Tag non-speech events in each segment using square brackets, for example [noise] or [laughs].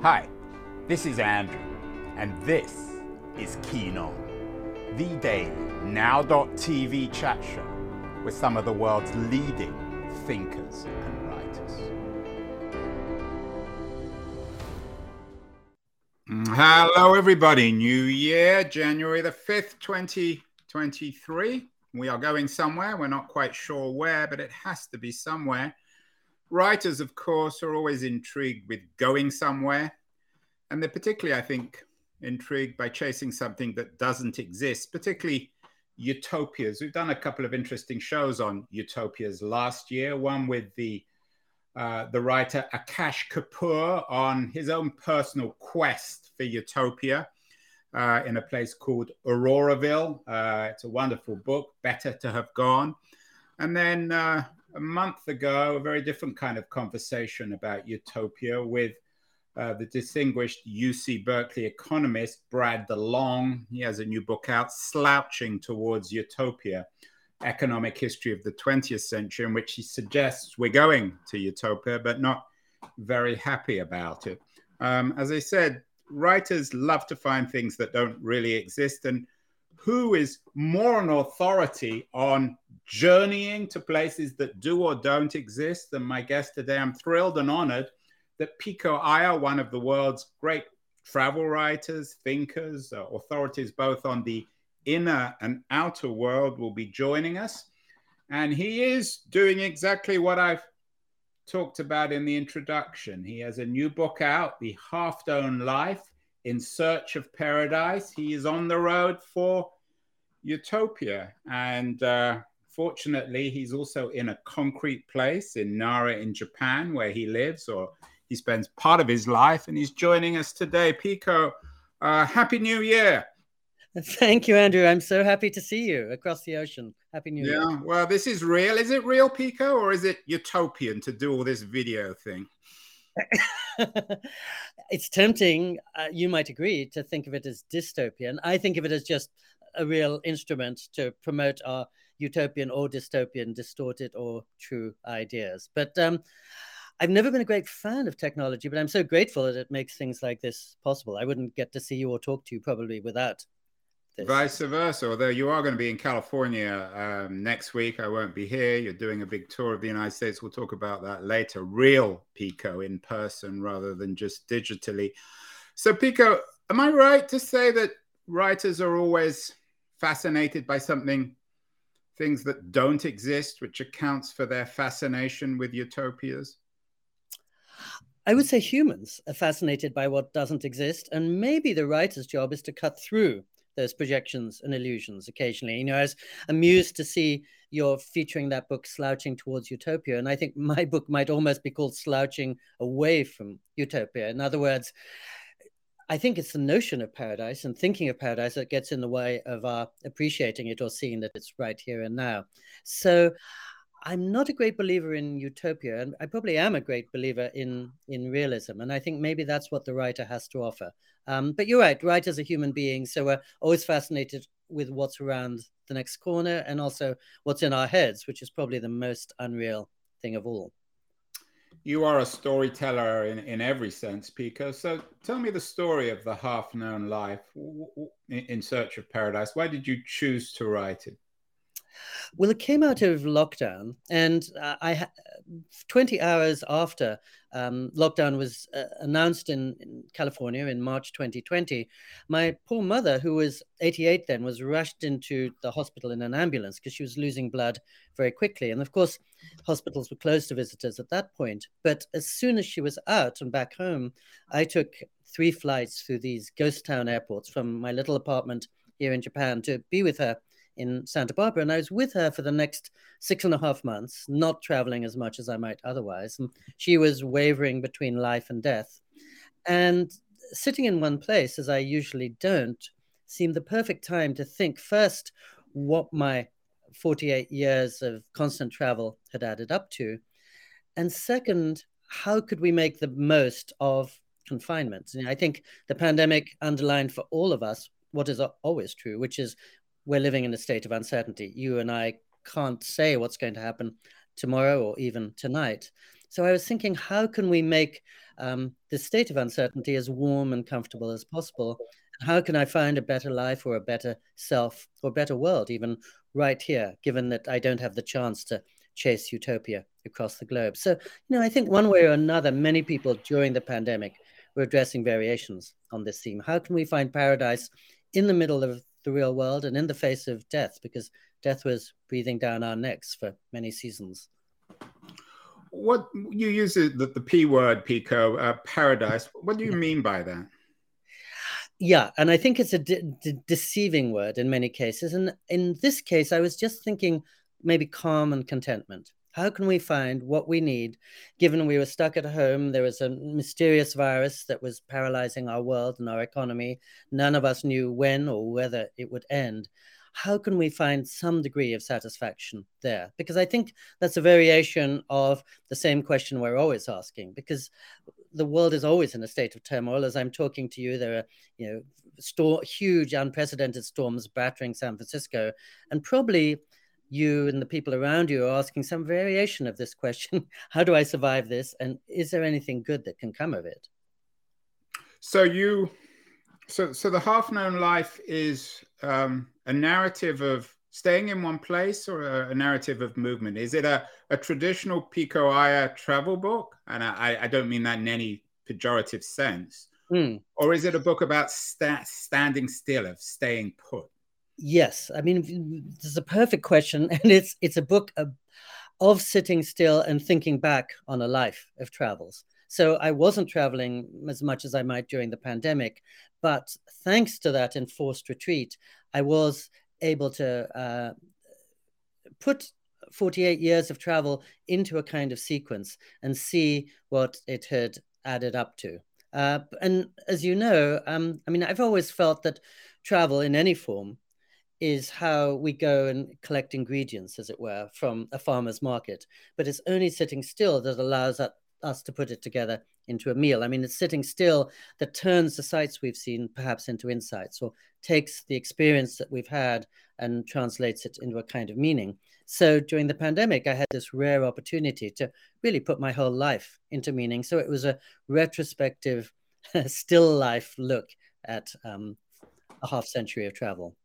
Hi, this is Andrew, and this is Keen On, the daily now.tv chat show with some of the world's leading thinkers and writers. Mm, hello, everybody. New year, January the 5th, 2023. We are going somewhere. We're not quite sure where, but it has to be somewhere. Writers, of course, are always intrigued with going somewhere. And they're particularly, I think, intrigued by chasing something that doesn't exist, particularly utopias. We've done a couple of interesting shows on utopias last year, one with the uh, the writer Akash Kapoor on his own personal quest for utopia uh, in a place called Auroraville. Uh, it's a wonderful book, Better to Have Gone. And then uh, a month ago, a very different kind of conversation about utopia with uh, the distinguished UC Berkeley economist Brad DeLong. He has a new book out, Slouching Towards Utopia Economic History of the 20th Century, in which he suggests we're going to utopia, but not very happy about it. Um, as I said, writers love to find things that don't really exist. And who is more an authority on journeying to places that do or don't exist than my guest today? I'm thrilled and honored that Pico Iyer, one of the world's great travel writers, thinkers, uh, authorities both on the inner and outer world, will be joining us. And he is doing exactly what I've talked about in the introduction. He has a new book out, The Half Known Life in Search of Paradise. He is on the road for utopia. And uh, fortunately, he's also in a concrete place in Nara in Japan, where he lives, or he spends part of his life, and he's joining us today. Pico, uh, Happy New Year. Thank you, Andrew. I'm so happy to see you across the ocean. Happy New Year. Yeah, well, this is real. Is it real, Pico, or is it utopian to do all this video thing? [laughs] it's tempting, uh, you might agree, to think of it as dystopian. I think of it as just a real instrument to promote our utopian or dystopian, distorted or true ideas. But um, I've never been a great fan of technology, but I'm so grateful that it makes things like this possible. I wouldn't get to see you or talk to you probably without this. Vice versa. Although you are going to be in California um, next week, I won't be here. You're doing a big tour of the United States. We'll talk about that later. Real Pico in person rather than just digitally. So, Pico, am I right to say that writers are always fascinated by something, things that don't exist, which accounts for their fascination with utopias? I would say humans are fascinated by what doesn't exist, and maybe the writer's job is to cut through those projections and illusions occasionally. You know, I was amused to see you're featuring that book, Slouching Towards Utopia. And I think my book might almost be called Slouching Away from Utopia. In other words, I think it's the notion of paradise and thinking of paradise that gets in the way of our appreciating it or seeing that it's right here and now. So I'm not a great believer in utopia, and I probably am a great believer in in realism. And I think maybe that's what the writer has to offer. Um, but you're right, writers are human beings, so we're always fascinated with what's around the next corner and also what's in our heads, which is probably the most unreal thing of all. You are a storyteller in, in every sense, Pico. So tell me the story of the half known life in search of paradise. Why did you choose to write it? Well, it came out of lockdown, and uh, I 20 hours after um, lockdown was uh, announced in, in, California in March 2020, my poor mother, who was 88 then, was rushed into the hospital in an ambulance because she was losing blood very quickly. And of course, hospitals were closed to visitors at that point. But as soon as she was out and back home, I took three flights through these ghost town airports from my little apartment here in Japan to be with her in Santa Barbara. And I was with her for the next six and a half months, not traveling as much as I might otherwise. And she was wavering between life and death. And sitting in one place, as I usually don't, seemed the perfect time to think first what my 48 years of constant travel had added up to. And second, how could we make the most of confinement? I think the pandemic underlined for all of us what is always true, which is we're living in a state of uncertainty. You and I can't say what's going to happen tomorrow or even tonight. So I was thinking, how can we make um, this state of uncertainty as warm and comfortable as possible? How can I find a better life or a better self or better world, even right here, given that I don't have the chance to chase utopia across the globe? So, you know, I think one way or another, many people during the pandemic were addressing variations on this theme. How can we find paradise in the middle of the real world and in the face of death? Because death was breathing down our necks for many seasons. What you use the, the P word, Pico, uh, paradise. What do you mean by that? Yeah, and I think it's a de- de- deceiving word in many cases. And in this case, I was just thinking maybe calm and contentment. How can we find what we need, given we were stuck at home? There was a mysterious virus that was paralyzing our world and our economy. None of us knew when or whether it would end how can we find some degree of satisfaction there? Because I think that's a variation of the same question we're always asking, because the world is always in a state of turmoil. As I'm talking to you, there are, you know, store, huge, unprecedented storms battering San Francisco, and probably you and the people around you are asking some variation of this question [laughs] how do i survive this and is there anything good that can come of it so you so so the half known life is um a narrative of staying in one place or a, a narrative of movement? Is it a, a traditional Pico Iyer travel book? And I, I don't mean that in any pejorative sense. Mm. Or is it a book about sta- standing still, of staying put? Yes, I mean this is a perfect question, [laughs] and it's it's a book of, of sitting still and thinking back on a life of travels. So I wasn't traveling as much as I might during the pandemic, but thanks to that enforced retreat, I was able to uh, put 48 years of travel into a kind of sequence and see what it had added up to. Uh, and as you know, um, I mean, I've always felt that travel in any form is how we go and collect ingredients, as it were, from a farmer's market. But it's only sitting still that allows that, us to put it together into a meal. I mean, it's sitting still that turns the sights we've seen perhaps into insights or takes the experience that we've had and translates it into a kind of meaning. So during the pandemic, I had this rare opportunity to really put my whole life into meaning. So it was a retrospective, [laughs] still life look at um, a half century of travel.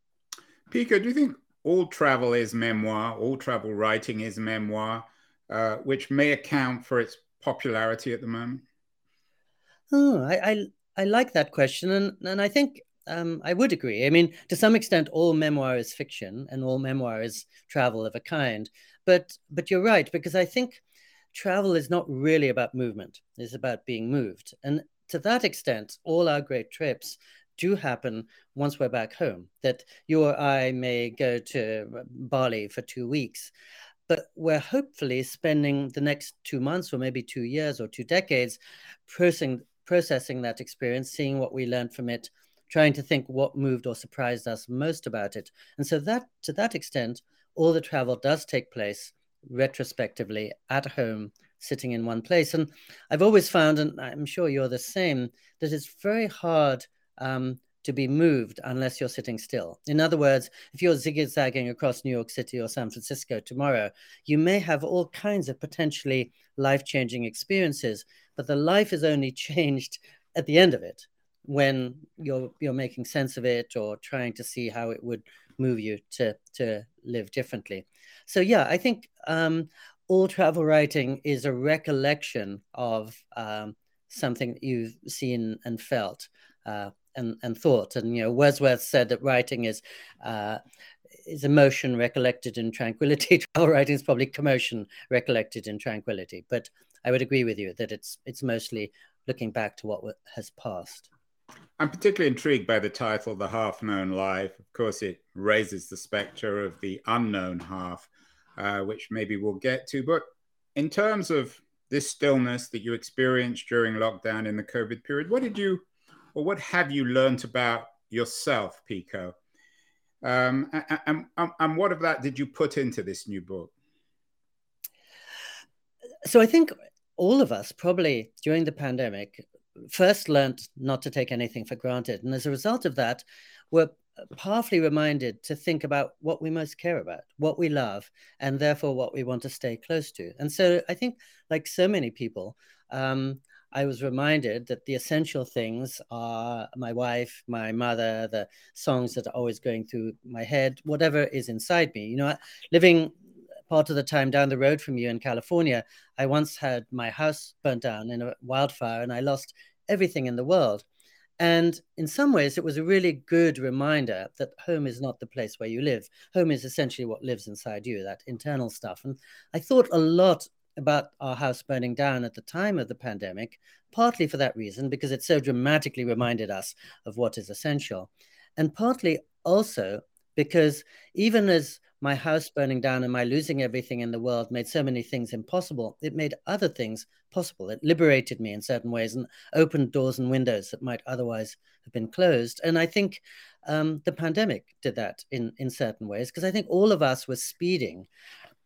Pico, do you think all travel is memoir, all travel writing is memoir, uh, which may account for its popularity at the moment? Oh, I, I, I like that question, and and I think um, I would agree. I mean, to some extent, all memoir is fiction, and all memoir is travel of a kind. But but you're right because I think travel is not really about movement; it's about being moved, and to that extent, all our great trips do happen once we're back home. That you or I may go to uh, Bali for two weeks, but we're hopefully spending the next two months or maybe two years or two decades processing, processing that experience, seeing what we learned from it, trying to think what moved or surprised us most about it. And so that to that extent, all the travel does take place retrospectively at home, sitting in one place. And I've always found, and I'm sure you're the same, that it's very hard um, to be moved unless you're sitting still. In other words, if you're zigzagging across New York City or San Francisco tomorrow, you may have all kinds of potentially life changing experiences, but the life is only [laughs] changed at the end of it when you're you're making sense of it or trying to see how it would move you to to live differently. So yeah, I think um, all travel writing is a recollection of um, something that you've seen and felt. Uh, and, and thought. And you know, Wordsworth said that writing is uh, is emotion recollected in tranquility. [laughs] Travel writing is probably commotion recollected in tranquility. But I would agree with you that it's it's mostly looking back to what has passed. I'm particularly intrigued by the title, The Half Known Life. Of course, it raises the specter of the unknown half, uh, which maybe we'll get to. But in terms of this stillness that you experienced during lockdown in the COVID period, what did you or what have you learned about yourself, Pico? Um, and, and, and what of that did you put into this new book? So I think all of us probably during the pandemic first learned not to take anything for granted. And as a result of that, we're powerfully reminded to think about what we most care about, what we love, and therefore what we want to stay close to. And so I think, like so many people, um, I was reminded that the essential things are my wife, my mother, the songs that are always going through my head, whatever is inside me. You know, living part of the time down the road from you in California, I once had my house burnt down in a wildfire and I lost everything in the world. And in some ways, it was a really good reminder that home is not the place where you live. Home is essentially what lives inside you, that internal stuff. And I thought a lot about our house burning down at the time of the pandemic, partly for that reason, because it so dramatically reminded us of what is essential. And partly also because even as my house burning down and my losing everything in the world made so many things impossible, it made other things possible. It liberated me in certain ways and opened doors and windows that might otherwise have been closed. And I think um, the pandemic did that in, in certain ways, because I think all of us were speeding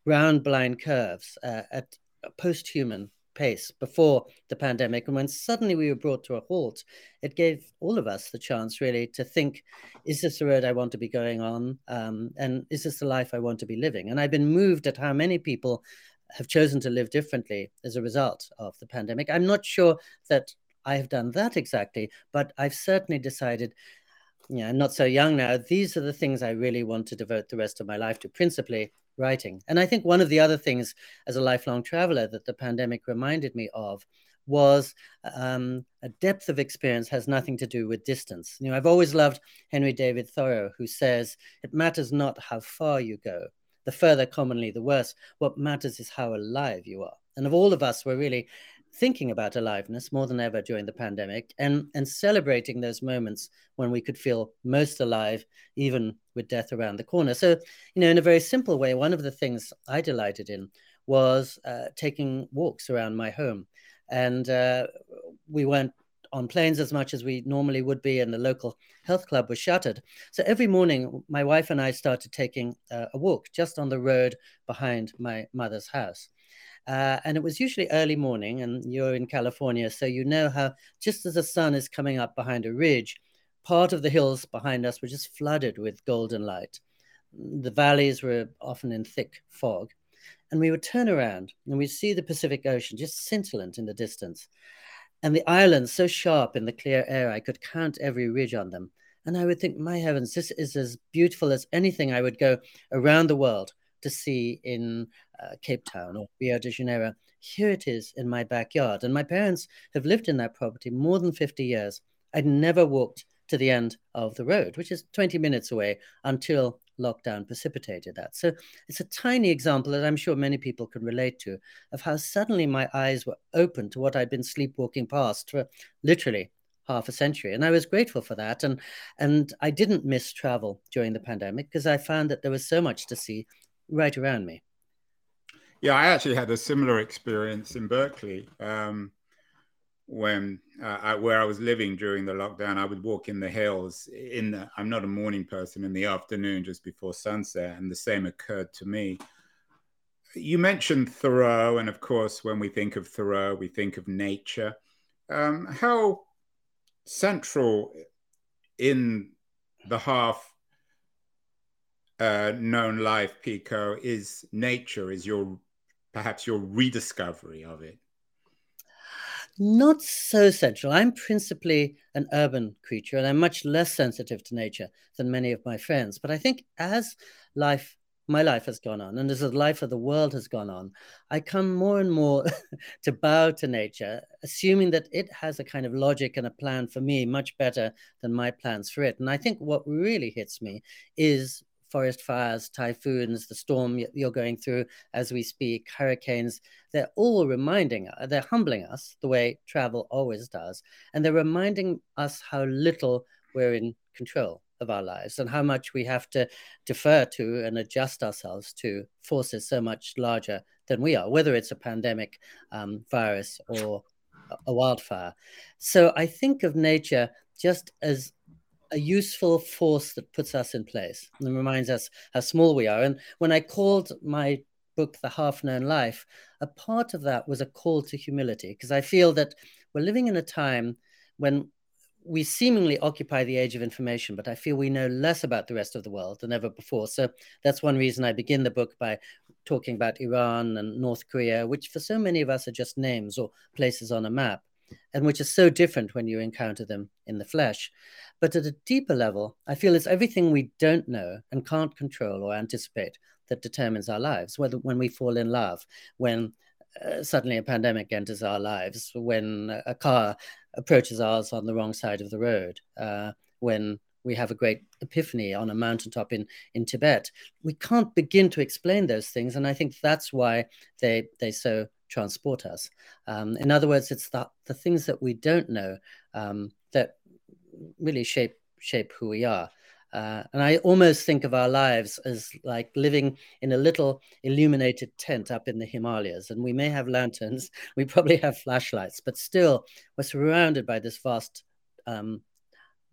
round blind curves uh, at a post human pace before the pandemic. And when suddenly we were brought to a halt, it gave all of us the chance really to think is this the road I want to be going on? Um, and is this the life I want to be living? And I've been moved at how many people have chosen to live differently as a result of the pandemic. I'm not sure that I have done that exactly, but I've certainly decided yeah, I'm not so young now. These are the things I really want to devote the rest of my life to, principally writing. And I think one of the other things as a lifelong traveler that the pandemic reminded me of was um, a depth of experience has nothing to do with distance. You know, I've always loved Henry David Thoreau, who says, It matters not how far you go. The further, commonly, the worse. What matters is how alive you are. And of all of us, we're really thinking about aliveness more than ever during the pandemic and, and celebrating those moments when we could feel most alive, even with death around the corner. So, you know, in a very simple way, one of the things I delighted in was uh, taking walks around my home. And uh, we weren't on planes as much as we normally would be, and the local health club was shuttered. So every morning, my wife and I started taking uh, a walk just on the road behind my mother's house. Uh, and it was usually early morning, and you're in California, so you know how just as the sun is coming up behind a ridge, part of the hills behind us were just flooded with golden light. The valleys were often in thick fog. And we would turn around and we'd see the Pacific Ocean just scintillant in the distance. And the islands so sharp in the clear air, I could count every ridge on them. And I would think, my heavens, this is as beautiful as anything I would go around the world to see in uh, Cape Town or Rio de Janeiro. Here it is in my backyard. And my parents have lived in that property more than 50 years. I'd never walked to the end of the road, which is 20 minutes away until lockdown precipitated that. So it's a tiny example that I'm sure many people can relate to of how suddenly my eyes were open to what I'd been sleepwalking past for literally half a century and i was grateful for that and and i didn't miss travel during the pandemic because i found that there was so much to see right around me. Yeah, I actually had a similar experience in Berkeley um, when uh, I, where I was living during the lockdown. I would walk in the hills. In the, I'm not a morning person. In the afternoon, just before sunset, and the same occurred to me. You mentioned Thoreau, and of course, when we think of Thoreau, we think of nature. Um, how central in the half uh, known life, Pico, is nature, is your perhaps your rediscovery of it? Not so central. I'm principally an urban creature and I'm much less sensitive to nature than many of my friends. But I think as life, my life has gone on and as the life of the world has gone on, I come more and more [laughs] to bow to nature, assuming that it has a kind of logic and a plan for me much better than my plans for it. And I think what really hits me is forest fires, typhoons, the storm you're going through as we speak, hurricanes, they're all reminding, us, they're humbling us the way travel always does. And they're reminding us how little we're in control of our lives and how much we have to defer to and adjust ourselves to forces so much larger than we are, whether it's a pandemic, um, virus, or a wildfire. So I think of nature just as a useful force that puts us in place and reminds us how small we are. And when I called my book The Half Known Life, a part of that was a call to humility, because I feel that we're living in a time when we seemingly occupy the age of information, but I feel we know less about the rest of the world than ever before. So that's one reason I begin the book by talking about Iran and North Korea, which for so many of us are just names or places on a map, and which are so different when you encounter them in the flesh. But at a deeper level, I feel it's everything we don't know and can't control or anticipate that determines our lives, whether when we fall in love, when uh, suddenly a pandemic enters our lives, when a car approaches ours on the wrong side of the road, uh, when we have a great epiphany on a mountaintop in, in Tibet. We can't begin to explain those things. And I think that's why they, they so transport us. Um, in other words, it's the, the things that we don't know um, that really shape shape who we are. Uh, and I almost think of our lives as like living in a little illuminated tent up in the Himalayas. And we may have lanterns, [laughs] we probably have flashlights, but still we're surrounded by this vast um,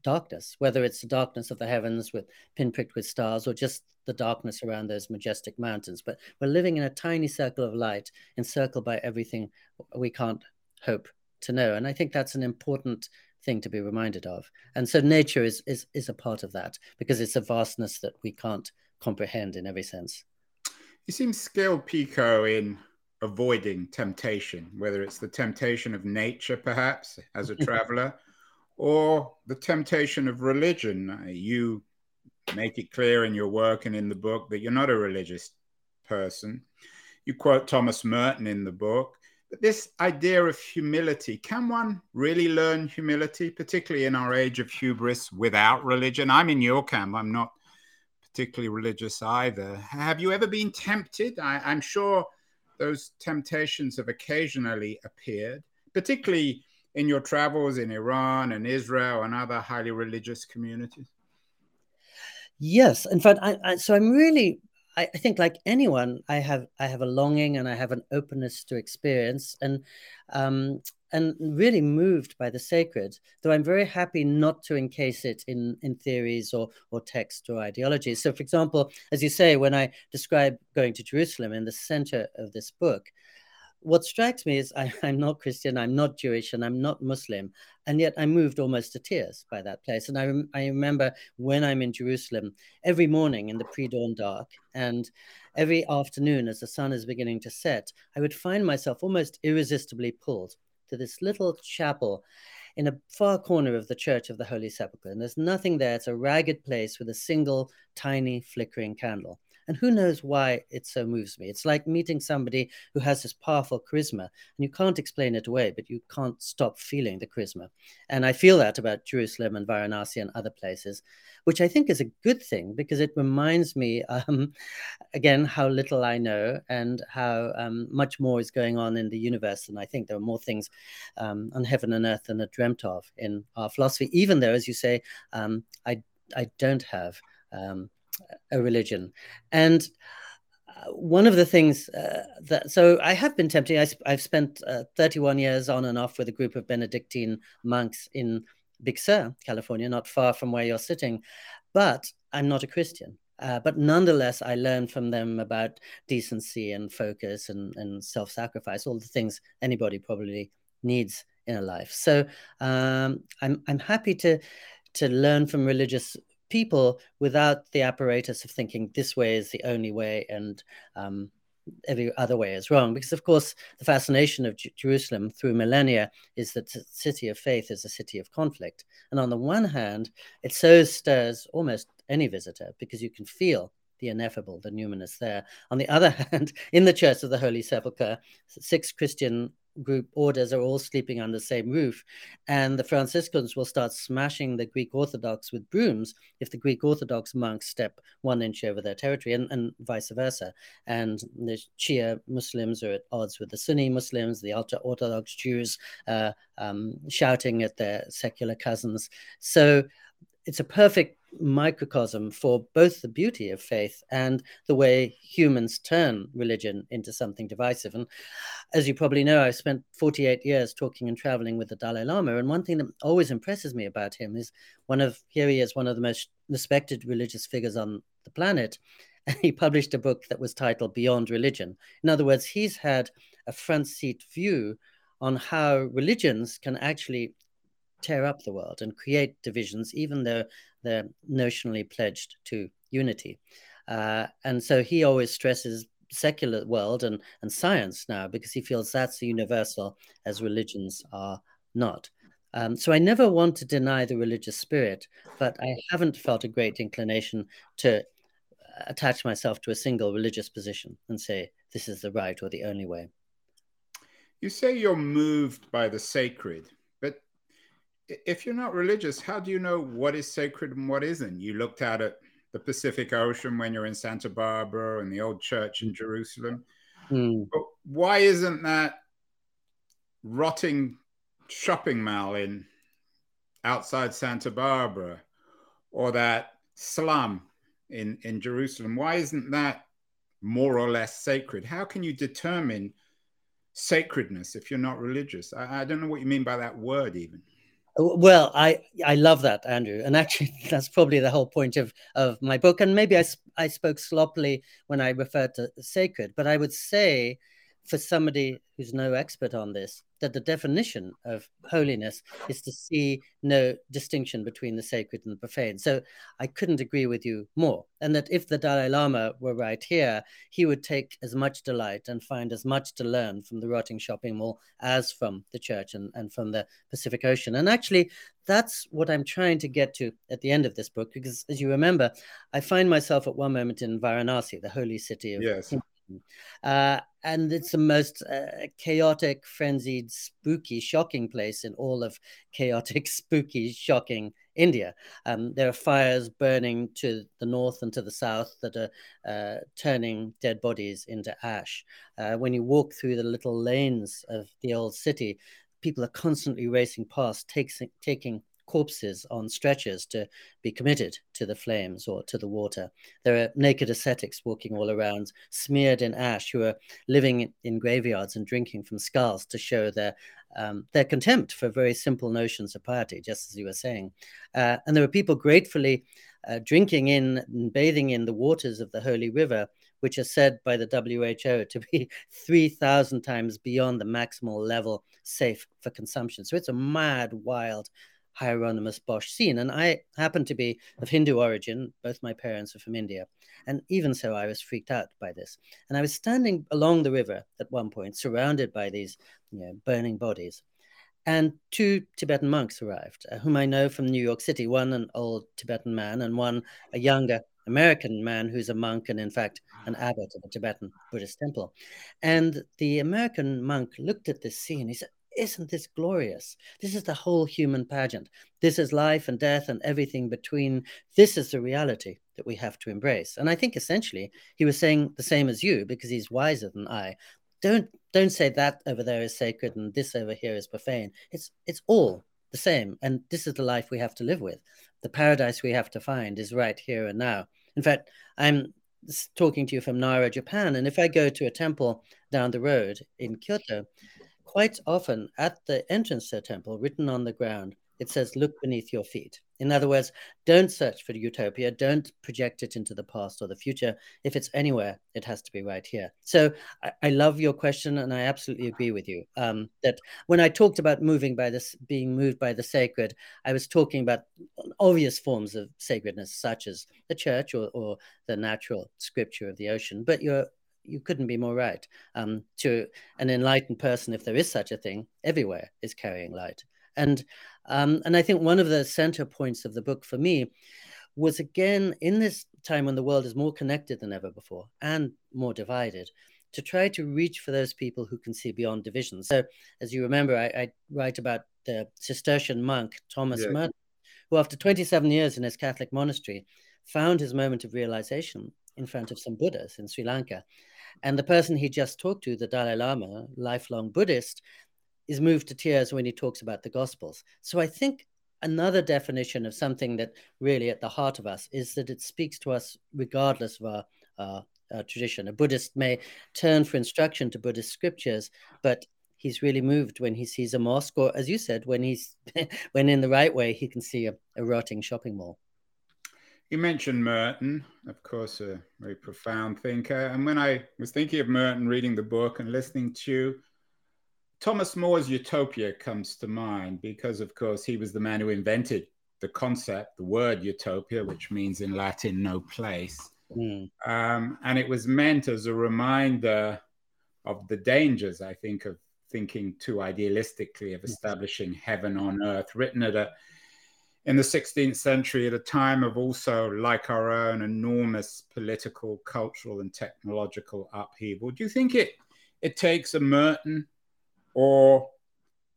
darkness, whether it's the darkness of the heavens with pinpricked with stars or just the darkness around those majestic mountains. But we're living in a tiny circle of light, encircled by everything we can't hope to know. And I think that's an important thing to be reminded of. And so nature is is is a part of that because it's a vastness that we can't comprehend in every sense. You seem skilled, Pico, in avoiding temptation, whether it's the temptation of nature, perhaps, as a [laughs] traveler, or the temptation of religion. You make it clear in your work and in the book that you're not a religious person. You quote Thomas Merton in the book. But this idea of humility can one really learn humility particularly in our age of hubris without religion? I'm in your camp. I'm not particularly religious either. Have you ever been tempted? I, am sure those temptations have occasionally appeared particularly in your travels in iran and israel and other highly religious communities yes in fact I, I, so i'm really I, I, think like anyone, I have I have a longing and I have an openness to experience and um, and really moved by the sacred. Though I'm very happy not to encase it in in theories or or text or ideologies. So, for example, as you say, when I describe going to Jerusalem in the center of this book, what strikes me is I, [laughs] am not Christian, I'm not Jewish, and I'm not Muslim, and yet I moved almost to tears by that place. And I, rem- I remember when I'm in Jerusalem, every morning in the pre-dawn dark, and every afternoon as the sun is beginning to set, I would find myself almost irresistibly pulled to this little chapel in a far corner of the Church of the Holy Sepulchre. And there's nothing there. It's a ragged place with a single tiny flickering candle. And who knows why it so moves me? It's like meeting somebody who has this powerful charisma, and you can't explain it away, but you can't stop feeling the charisma. And I feel that about Jerusalem and Varanasi and other places, which I think is a good thing because it reminds me, um, again, how little I know and how um, much more is going on in the universe. And I think there are more things um, on heaven and earth than are dreamt of in our philosophy, even though, as you say, um, I, I don't have um, a religion. And uh, one of the things uh, that so I have been tempted. I, have spent uh, 31 years on and off with a group of Benedictine monks in Big Sur, California, not far from where you're sitting, but I'm not a Christian. Uh, but nonetheless, I learned from them about decency and focus and, and self sacrifice, all the things anybody probably needs in a life. So um, I'm, I'm happy to, to learn from religious people without the apparatus of thinking this way is the only way and um, every other way is wrong. Because, of course, the fascination of J- Jerusalem through millennia is that the city of faith is a city of conflict. And on the one hand, it so stirs almost any visitor because you can feel the ineffable, the numinous there. On the other [laughs] hand, in the Church of the Holy Sepulchre, six Christian group orders are all sleeping on the same roof. And the Franciscans will start smashing the Greek Orthodox with brooms if the Greek Orthodox monks step one inch over their territory, and, and vice versa. And the Shia Muslims are at odds with the Sunni Muslims, the ultra Orthodox Jews uh, um, shouting at their secular cousins. So it's a perfect microcosm for both the beauty of faith and the way humans turn religion into something divisive. And as you probably know, I've spent 48 years talking and traveling with the Dalai Lama. And one thing that always impresses me about him is one of, here he is, one of the most respected religious figures on the planet. [laughs] And he published a book that was titled Beyond Religion. In other words, he's had a front seat view on how religions can actually tear up the world and create divisions, even though they're notionally pledged to unity. Uh, and so he always stresses secular world and, and science now because he feels that's universal as religions are not. Um, so I never want to deny the religious spirit, but I haven't felt a great inclination to attach myself to a single religious position and say this is the right or the only way. You say you're moved by the sacred, if you're not religious, how do you know what is sacred and what isn't? You looked out at the Pacific Ocean when you're in Santa Barbara and the old church in Jerusalem. Mm. But why isn't that rotting shopping mall in outside Santa Barbara or that slum in, in Jerusalem, why isn't that more or less sacred? How can you determine sacredness if you're not religious? I, I don't know what you mean by that word, even. Well, I I love that, Andrew, and actually [laughs] that's probably the whole point of of my book. And maybe I I spoke sloppily when I referred to sacred, but I would say for somebody who's no expert on this that the definition of holiness is to see no distinction between the sacred and the profane. So I couldn't agree with you more. And that if the Dalai Lama were right here, he would take as much delight and find as much to learn from the rotting shopping mall as from the church and, and from the Pacific Ocean. And actually, that's what I'm trying to get to at the end of this book, because as you remember, I find myself at one moment in Varanasi, the holy city of yes. Uh, and it's the most uh, chaotic, frenzied, spooky, shocking place in all of chaotic, [laughs] spooky, shocking India. Um, there are fires burning to the north and to the south that are uh, turning dead bodies into ash. Uh, when you walk through the little lanes of the old city, people are constantly racing past, takes, taking corpses on stretchers to be committed to the flames or to the water. There are naked ascetics walking all around, smeared in ash, who are living in graveyards and drinking from skulls to show their um, their contempt for very simple notions of piety, just as you were saying. Uh, and there are people gratefully uh, drinking in and bathing in the waters of the holy river, which are said by the WHO to be [laughs] 3,000 times beyond the maximal level safe for consumption. So it's a mad, wild Hieronymus Bosch scene. And I happen to be of Hindu origin. Both my parents are from India. And even so, I was freaked out by this. And I was standing along the river at one point, surrounded by these you know, burning bodies. And two Tibetan monks arrived, uh, whom I know from New York City one, an old Tibetan man, and one, a younger American man who's a monk and, in fact, an abbot of a Tibetan Buddhist temple. And the American monk looked at this scene. He said, isn't this glorious? This is the whole human pageant. This is life and death and everything between. This is the reality that we have to embrace. And I think essentially he was saying the same as you because he's wiser than I. Don't don't say that over there is sacred and this over here is profane. It's it's all the same. And this is the life we have to live with. The paradise we have to find is right here and now. In fact, I'm talking to you from Nara, Japan, and if I go to a temple down the road in Kyoto, quite often at the entrance to a temple, written on the ground, it says, Look beneath your feet. In other words, don't search for utopia, don't project it into the past or the future. If it's anywhere, it has to be right here. So I, I love your question, and I absolutely agree with you um, that when I talked about moving by this, being moved by the sacred, I was talking about obvious forms of sacredness, such as the church or, or the natural scripture of the ocean. But you're you couldn't be more right. Um, to an enlightened person, if there is such a thing, everywhere is carrying light. And um, and I think one of the center points of the book for me was again in this time when the world is more connected than ever before and more divided, to try to reach for those people who can see beyond division. So, as you remember, I, I write about the Cistercian monk Thomas yeah. Merton, who, after 27 years in his Catholic monastery, found his moment of realization in front of some Buddhas in Sri Lanka. And the person he just talked to, the Dalai Lama, lifelong Buddhist, is moved to tears when he talks about the Gospels. So I think another definition of something that really at the heart of us is that it speaks to us regardless of our, our, our tradition. A Buddhist may turn for instruction to Buddhist scriptures, but he's really moved when he sees a mosque, or as you said, when he's [laughs] when in the right way he can see a, a rotting shopping mall. You mentioned Merton, of course, a very profound thinker. And when I was thinking of Merton, reading the book and listening to you, Thomas More's Utopia comes to mind because, of course, he was the man who invented the concept, the word utopia, which means in Latin no place. Mm. Um, and it was meant as a reminder of the dangers, I think, of thinking too idealistically of establishing heaven on earth, written at a in the 16th century at a time of also like our own enormous political cultural and technological upheaval. Do you think it it takes a merton or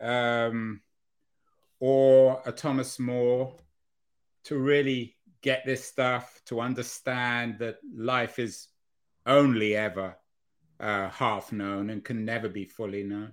um, or a thomas more to really get this stuff to understand that life is only ever uh, half known and can never be fully known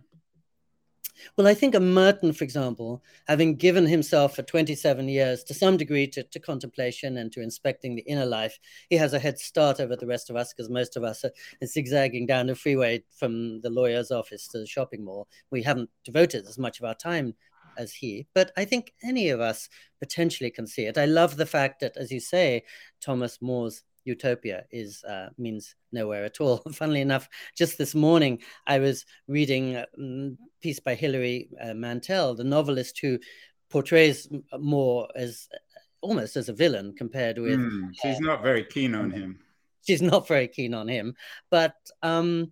well, I think a Merton, for example, having given himself for 27 years to some degree to, to contemplation and to inspecting the inner life, he has a head start over the rest of us because most of us are zigzagging down the freeway from the lawyer's office to the shopping mall. We haven't devoted as much of our time as he, but I think any of us potentially can see it. I love the fact that, as you say, Thomas More's utopia is uh, means nowhere at all. [laughs] Funnily enough, just this morning I was reading a mm, piece by Hilary uh, Mantel, the novelist who portrays More as almost as a villain compared with. Mm, she's uh, not very keen on him. She's not very keen on him, but um,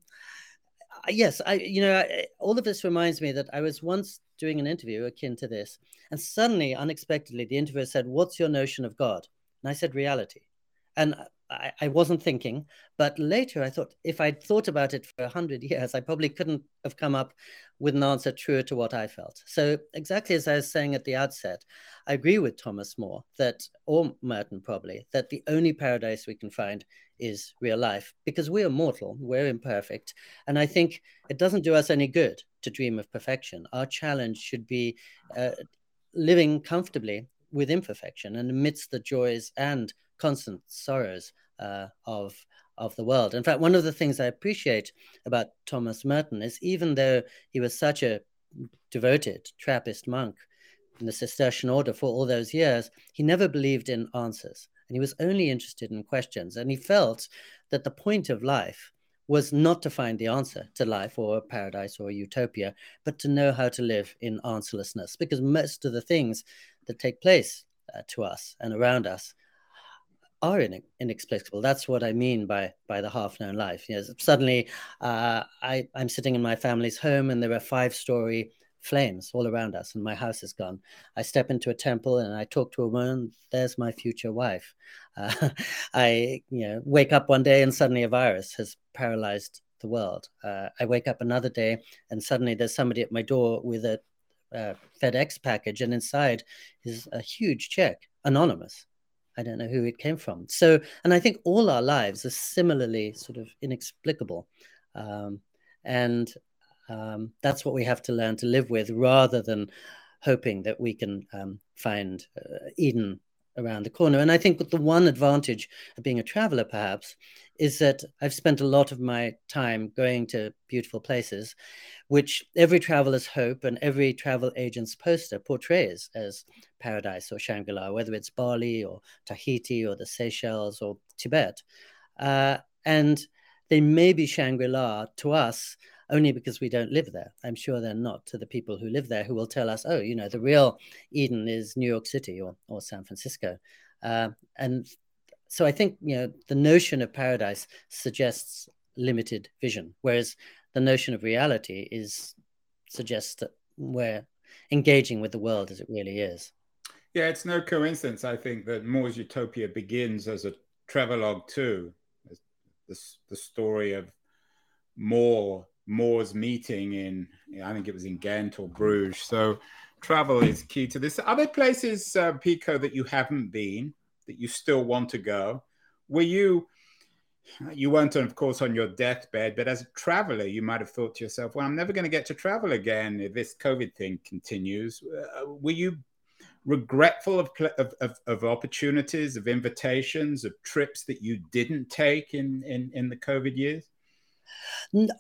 yes, I you know I, all of this reminds me that I was once doing an interview akin to this, and suddenly, unexpectedly, the interviewer said, "What's your notion of God?" And I said, "Reality." And I, I, wasn't thinking, but later I thought if I'd thought about it for a hundred years, I probably couldn't have come up with an answer truer to what I felt. So exactly as I was saying at the outset, I agree with Thomas More that, or Merton probably, that the only paradise we can find is real life because we are mortal, we're imperfect, and I think it doesn't do us any good to dream of perfection. Our challenge should be uh, living comfortably with imperfection and amidst the joys and constant sorrows uh, of of the world. In fact, one of the things I appreciate about Thomas Merton is even though he was such a devoted Trappist monk in the Cistercian order for all those years, he never believed in answers and he was only interested in questions. And he felt that the point of life was not to find the answer to life or paradise or utopia, but to know how to live in answerlessness because most of the things that take place uh, to us and around us are in, inexplicable. That's what I mean by by the half known life. You know, suddenly, uh, I I'm sitting in my family's home and there are five story flames all around us, and my house is gone. I step into a temple and I talk to a woman. There's my future wife. [laughs] Uh, I you know wake up one day and suddenly a virus has paralyzed the world. Uh, I wake up another day and suddenly there's somebody at my door with a FedEx package, and inside is a huge check, anonymous. I don't know who it came from. So, and I think all our lives are similarly sort of inexplicable. Um, and um, that's what we have to learn to live with rather than hoping that we can um, find uh, Eden around the corner. And I think the one advantage of being a traveler, perhaps, is that I've spent a lot of my time going to beautiful places, which every traveler's hope and every travel agent's poster portrays as paradise or Shangri La, whether it's Bali or Tahiti or the Seychelles or Tibet. Uh, and they may be Shangri La to us only because we don't live there. I'm sure they're not to the people who live there who will tell us, oh, you know, the real Eden is New York City or, or San Francisco. Uh, and so I think, you know, the notion of paradise suggests limited vision, whereas the notion of reality is suggests that we're engaging with the world as it really is. Yeah, it's no coincidence, I think, that More's Utopia begins as a travelogue too. The, the story of More More's meeting in, I think it was in Ghent or Bruges. So travel is key to this. Other places, uh, Pico, that you haven't been, that you still want to go? Were you, you weren't, of course, on your deathbed, but as a traveler, you might have thought to yourself, well, I'm never going to get to travel again if this COVID thing continues. Uh, were you regretful of, of, of, of, opportunities, of invitations, of trips that you didn't take in, in, in the COVID years?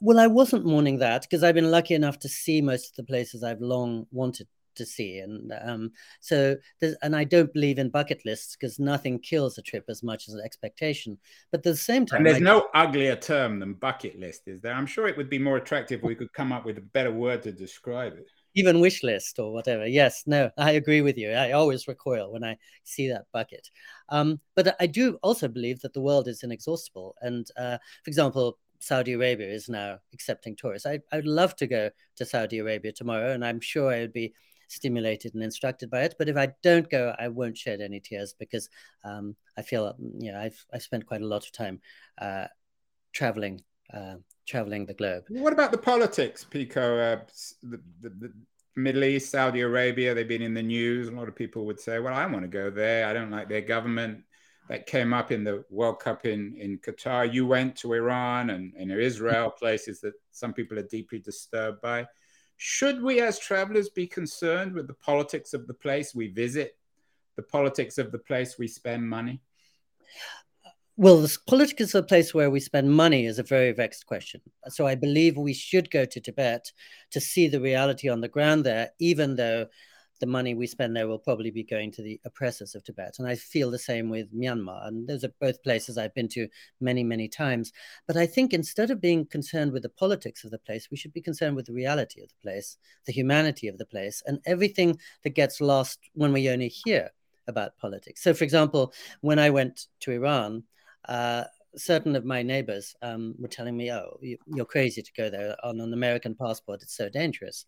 Well, I wasn't mourning that because I've been lucky enough to see most of the places I've long wanted to see. And um, so, and I don't believe in bucket lists because nothing kills a trip as much as an expectation. But at the same time, and there's I, no uglier term than bucket list, is there? I'm sure it would be more attractive if we could come up with a better word to describe it. Even wish list or whatever. Yes, no, I agree with you. I always recoil when I see that bucket. Um, but I do also believe that the world is inexhaustible. And uh, for example, Saudi Arabia is now accepting tourists. I, I'd love to go to Saudi Arabia tomorrow, and I'm sure I would be stimulated and instructed by it. But if I don't go, I won't shed any tears because um, I feel, you know, I've I've spent quite a lot of time uh, traveling uh, traveling the globe. What about the politics, Pico? Uh, the, the, the, Middle East, Saudi Arabia, they've been in the news. A lot of people would say, well, I want to go there. I don't like their government that came up in the World Cup in, in Qatar. You went to Iran and, and Israel, [laughs] places that some people are deeply disturbed by. Should we, as travelers, be concerned with the politics of the place we visit, the politics of the place we spend money? Well, the politics of the place where we spend money is a very vexed question. So I believe we should go to Tibet to see the reality on the ground there, even though the money we spend there will probably be going to the oppressors of Tibet. And I feel the same with Myanmar. And those are both places I've been to many, many times. But I think instead of being concerned with the politics of the place, we should be concerned with the reality of the place, the humanity of the place, and everything that gets lost when we only hear about politics. So, for example, when I went to Iran, uh, certain of my neighbors um, were telling me, "Oh, you, are crazy to go there on an American passport. It's so dangerous."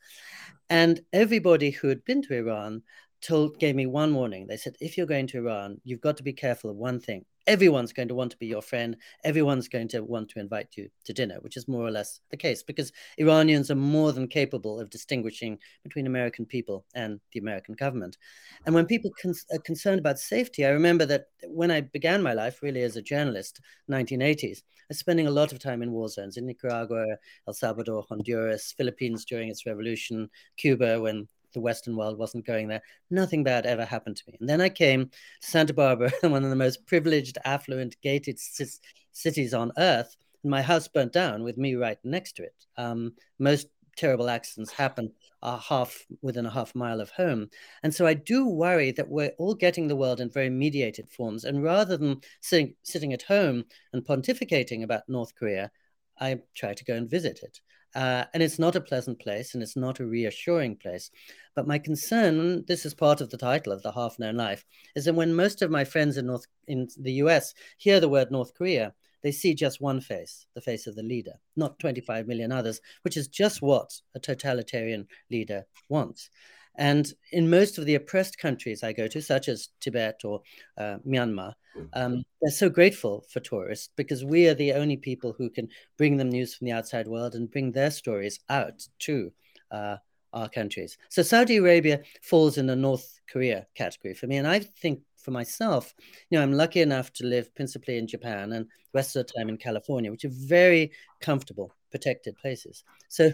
And everybody who had been to Iran told gave me one warning. They said, "If you're going to Iran, you've got to be careful of one thing everyone's going to want to be your friend. Everyone's going to want to invite you to dinner, which is more or less the case because Iranians are more than capable of distinguishing between American people and the American government. And when people con- are concerned about safety, I remember that when I began my life, really as a journalist, 1980s, I was spending a lot of time in war zones in Nicaragua, El Salvador, Honduras, Philippines during its revolution, Cuba when the Western world wasn't going there. Nothing bad ever happened to me. And then I came to Santa Barbara, [laughs] one of the most privileged, affluent, gated c- cities on earth. And my house burnt down with me right next to it. Um, most terrible accidents happen a half within a half mile of home. And so I do worry that we're all getting the world in very mediated forms. And rather than sitting, sitting at home and pontificating about North Korea, I try to go and visit it. Uh, and it's not a pleasant place and it's not a reassuring place. But my concern, this is part of the title of the Half Known Life, is that when most of my friends in North in the US hear the word North Korea, they see just one face, the face of the leader, not 25 million others, which is just what a totalitarian leader wants. And in most of the oppressed countries I go to, such as Tibet or uh, Myanmar, mm. um, they're so grateful for tourists because we are the only people who can bring them news from the outside world and bring their stories out to uh, our countries. So Saudi Arabia falls in the North Korea category for me. And I think for myself, you know, I'm lucky enough to live principally in Japan and the rest of the time in California, which are very comfortable, protected places. So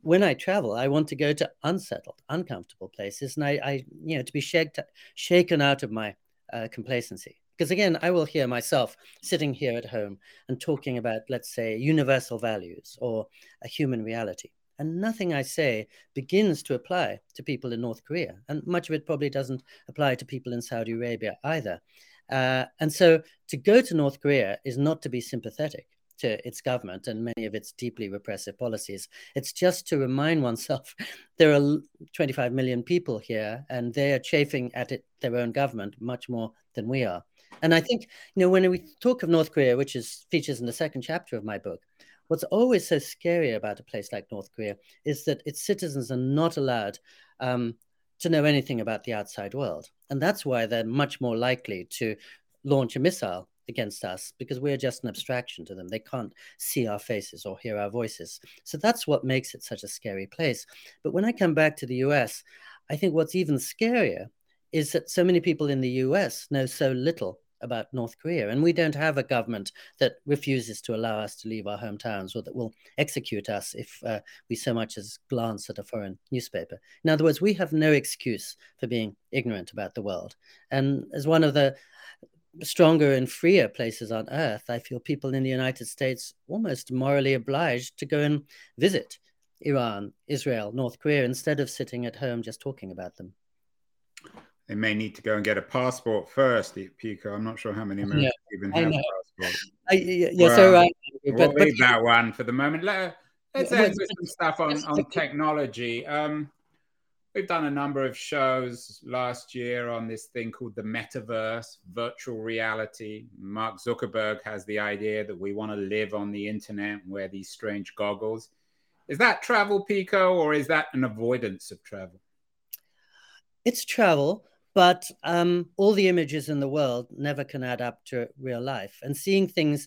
when I travel, I want to go to unsettled, uncomfortable places, and I, I you know, to be shaked, shaken out of my uh, complacency. Because again, I will hear myself sitting here at home and talking about, let's say, universal values or a human reality. And nothing I say begins to apply to people in North Korea. And much of it probably doesn't apply to people in Saudi Arabia either. Uh, and so to go to North Korea is not to be sympathetic to its government and many of its deeply repressive policies. It's just to remind oneself [laughs] there are 25 million people here and they are chafing at it, their own government much more than we are. And I think, you know, when we talk of North Korea, which is features in the second chapter of my book, what's always so scary about a place like North Korea is that its citizens are not allowed um, to know anything about the outside world. And that's why they're much more likely to launch a missile against us because we're just an abstraction to them. They can't see our faces or hear our voices. So that's what makes it such a scary place. But when I come back to the US, I think what's even scarier is that so many people in the US know so little about North Korea. And we don't have a government that refuses to allow us to leave our hometowns or that will execute us if uh, we so much as glance at a foreign newspaper. In other words, we have no excuse for being ignorant about the world. And as one of the stronger and freer places on earth, I feel people in the United States almost morally obliged to go and visit Iran, Israel, North Korea, instead of sitting at home just talking about them. They may need to go and get a passport first, Pico. I'm not sure how many Americans yeah, even have passports. I, yeah, well, so I, but, we'll leave that one for the moment. Let, us end with some stuff on, on technology. Um, we've done a number of shows last year on this thing called the metaverse, virtual reality. Mark Zuckerberg has the idea that we want to live on the internet and wear these strange goggles. Is that travel, Pico, or is that an avoidance of travel? It's travel, but um, all the images in the world never can add up to real life. And seeing things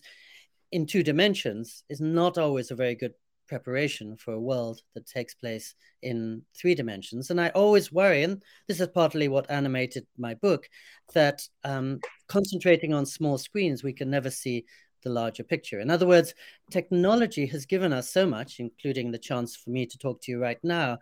in two dimensions is not always a very good preparation for a world that takes place in three dimensions. And I always worry, and this is partly what animated my book, that um, concentrating on small screens, we can never see the larger picture. In other words, technology has given us so much, including the chance for me to talk to you right now,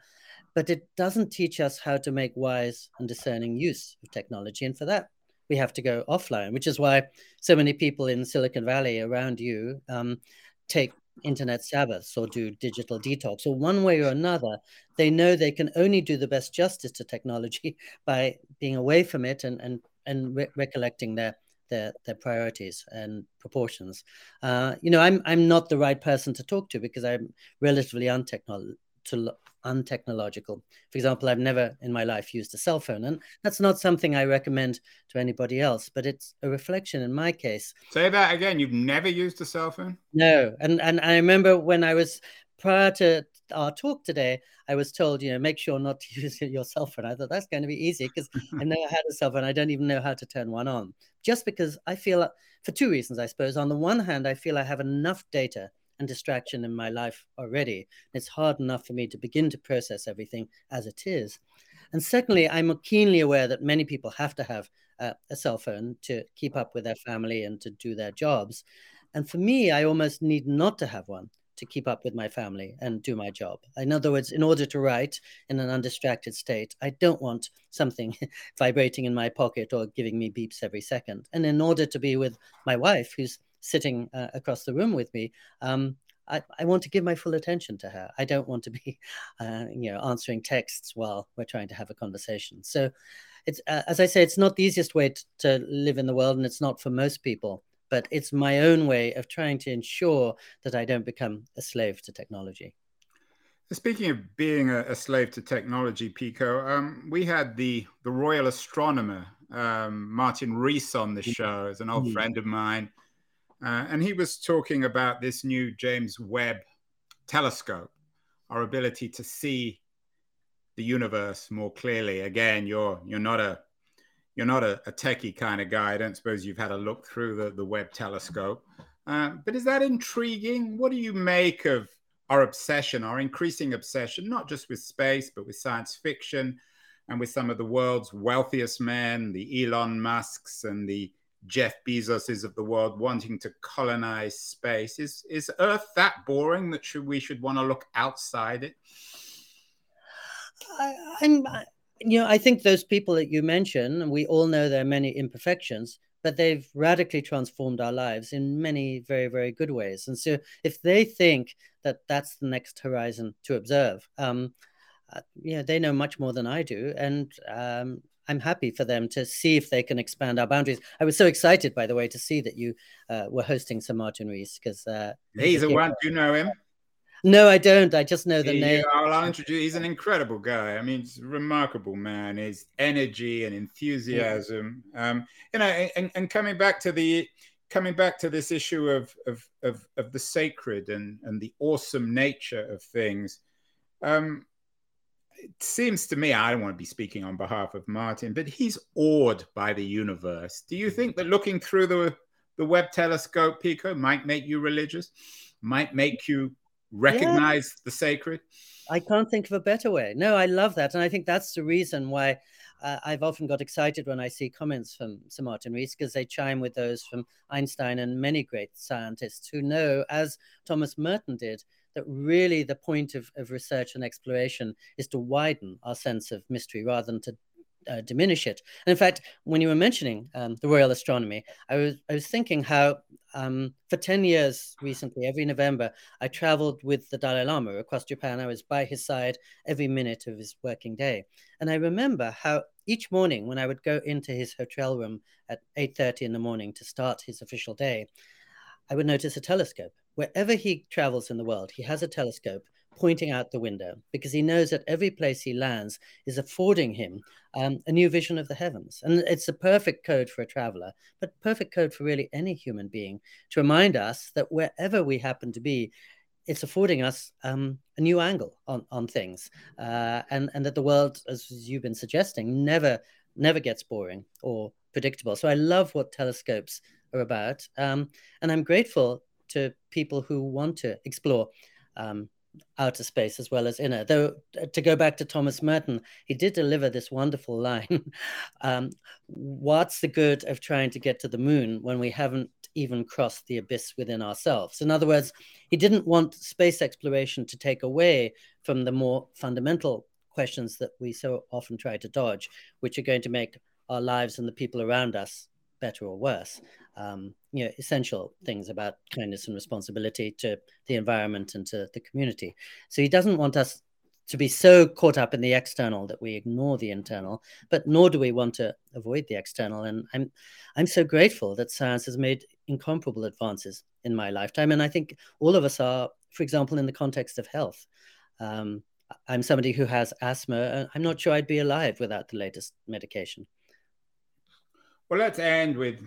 but it doesn't teach us how to make wise and discerning use of technology. And for that, we have to go offline, which is why so many people in Silicon Valley around you um, take internet Sabbaths or do digital detox. or one way or another, they know they can only do the best justice to technology [laughs] by being away from it and and and re- recollecting their their their priorities and proportions. Uh, you know, I'm I'm not the right person to talk to because I'm relatively untechnological to untechnological. For example, I've never in my life used a cell phone, and that's not something I recommend to anybody else. But it's a reflection in my case. Say that again. You've never used a cell phone? No, and and I remember when I was prior to our talk today, I was told, you know, make sure not to [laughs] use your cell phone. I thought that's going to be easy because I never had a cell phone. I don't even know how to turn one on. Just because I feel, for two reasons, I suppose. On the one hand, I feel I have enough data and distraction in my life already. It's hard enough for me to begin to process everything as it is. And secondly, I'm keenly aware that many people have to have uh, a cell phone to keep up with their family and to do their jobs. And for me, I almost need not to have one to keep up with my family and do my job. In other words, in order to write in an undistracted state, I don't want something [laughs] vibrating in my pocket or giving me beeps every second. And in order to be with my wife, who's sitting uh, across the room with me, um, I, I, want to give my full attention to her. I don't want to be, [laughs] uh, you know, answering texts while we're trying to have a conversation. So, it's uh, as I say, it's not the easiest way t- to live in the world, and it's not for most people. But it's my own way of trying to ensure that I don't become a slave to technology. Speaking of being a, a slave to technology, Pico, um, we had the the royal astronomer um, Martin Rees on the show as an old mm-hmm. friend of mine. Uh, and he was talking about this new James Webb telescope, our ability to see the universe more clearly. Again, you're you're not a you're not a, a techie kind of guy. I don't suppose you've had a look through the, the Webb telescope. Uh, but is that intriguing? What do you make of our obsession, our increasing obsession, not just with space, but with science fiction and with some of the world's wealthiest men, the Elon Musks and the Jeff Bezoses of the world wanting to colonize space. Is is Earth that boring that should we should want to look outside it? I, I'm, you know, I think those people that you mention, and we all know there are many imperfections, but they've radically transformed our lives in many very very good ways. And so, if they think that that's the next horizon to observe, um, uh, yeah, they know much more than I do, and um, I'm happy for them to see if they can expand our boundaries. I was so excited, by the way, to see that you uh, were hosting Sir Martin Rees because uh, he's a one. Do you know him? No, I don't. I just know the he, name. I'll introduce. He's an incredible guy. I mean, he's a remarkable man. His energy and enthusiasm. Yeah. Um, you know, and, and coming back to the coming back to this issue of of of, of the sacred and and the awesome nature of things. Um, it seems to me, I don't want to be speaking on behalf of Martin, but he's awed by the universe. Do you think that looking through the, the Webb telescope, Pico, might make you religious? Might make you recognize yeah. the sacred? I can't think of a better way. No, I love that. And I think that's the reason why uh, I've often got excited when I see comments from Sir Martin Rees because they chime with those from Einstein and many great scientists who know, as Thomas Merton did, that really the point of, of research and exploration is to widen our sense of mystery rather than to uh, diminish it. And in fact, when you were mentioning um, the Royal Astronomy, I was I was thinking how um, for ten years recently, every November, I traveled with the Dalai Lama across Japan. I was by his side every minute of his working day, and I remember how each morning when I would go into his hotel room at eight thirty in the morning to start his official day, I would notice a telescope. Wherever he travels in the world, he has a telescope pointing out the window because he knows that every place he lands is affording him um, a new vision of the heavens. And it's a perfect code for a traveler, but perfect code for really any human being to remind us that wherever we happen to be, it's affording us um, a new angle on, on things. Uh, and, and that the world, as you've been suggesting, never never gets boring or predictable. So I love what telescopes are about. Um, and I'm grateful to people who want to explore um, outer space as well as inner. Though uh, to go back to Thomas Merton, he did deliver this wonderful [laughs] line: um, "What's the good of trying to get to the moon when we haven't even crossed the abyss within ourselves?" In other words, he didn't want space exploration to take away from the more fundamental questions that we so often try to dodge, which are going to make our lives and the people around us better or worse. Um, you know, essential things about kindness and responsibility to the environment and to the community. So he doesn't want us to be so caught up in the external that we ignore the internal, but nor do we want to avoid the external. And I'm, I'm so grateful that science has made incomparable advances in my lifetime. And I think all of us are, for example, in the context of health. Um, I'm somebody who has asthma. I'm not sure I'd be alive without the latest medication. Well, let's end with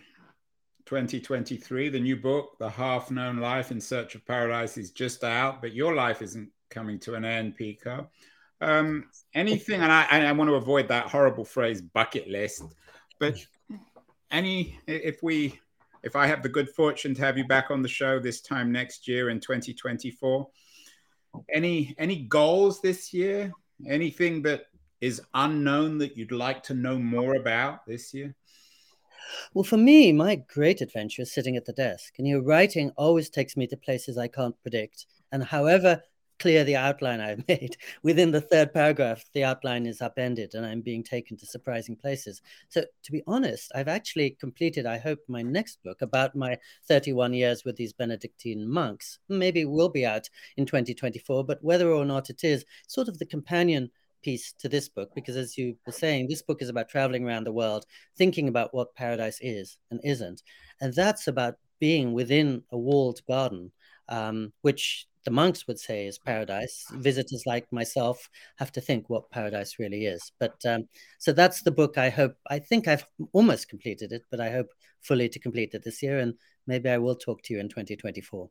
2023. The new book, The Half Known Life in Search of Paradise, is just out, but your life isn't coming to an end, Pico. Um, anything, and I, I want to avoid that horrible phrase bucket list, but any, if we, if I have the good fortune to have you back on the show this time next year in 2024, any any goals this year? Anything that is unknown that you'd like to know more about this year? Well, for me, my great adventure is sitting at the desk. And your writing always takes me to places I can't predict. And however clear the outline I've [laughs] made, within the third paragraph, the outline is upended and I'm being taken to surprising places. So, to be honest, I've actually completed, I hope, my next book about my 31 years with these Benedictine monks. Maybe it will be out in 2024, but whether or not it is, sort of the companion piece to this book because as you were saying this book is about traveling around the world thinking about what paradise is and isn't. And that's about being within a walled garden um, which the monks would say is paradise. Visitors like myself have to think what paradise really is. But um, so that's the book i hope i think i've almost completed it but i hope fully to complete it this year and maybe i will talk to you in 2024